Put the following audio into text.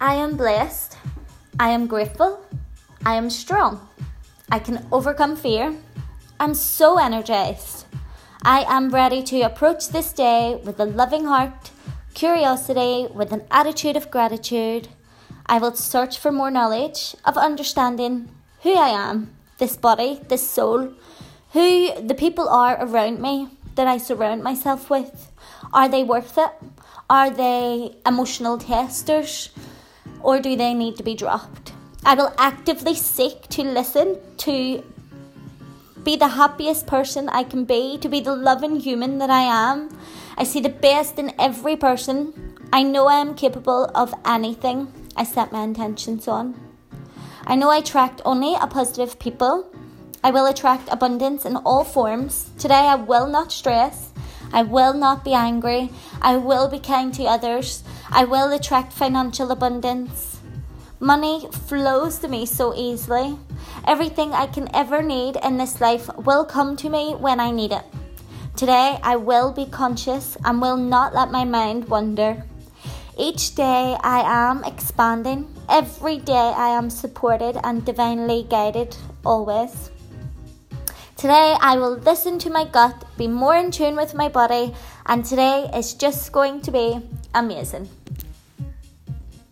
I am blessed. I am grateful. I am strong. I can overcome fear. I'm so energized. I am ready to approach this day with a loving heart, curiosity, with an attitude of gratitude. I will search for more knowledge of understanding who I am, this body, this soul, who the people are around me that I surround myself with. Are they worth it? Are they emotional testers? Or do they need to be dropped? I will actively seek to listen, to be the happiest person I can be, to be the loving human that I am. I see the best in every person. I know I am capable of anything I set my intentions on. I know I attract only a positive people. I will attract abundance in all forms. Today I will not stress. I will not be angry. I will be kind to others. I will attract financial abundance. Money flows to me so easily. Everything I can ever need in this life will come to me when I need it. Today, I will be conscious and will not let my mind wander. Each day, I am expanding. Every day, I am supported and divinely guided, always. Today, I will listen to my gut, be more in tune with my body, and today is just going to be amazing.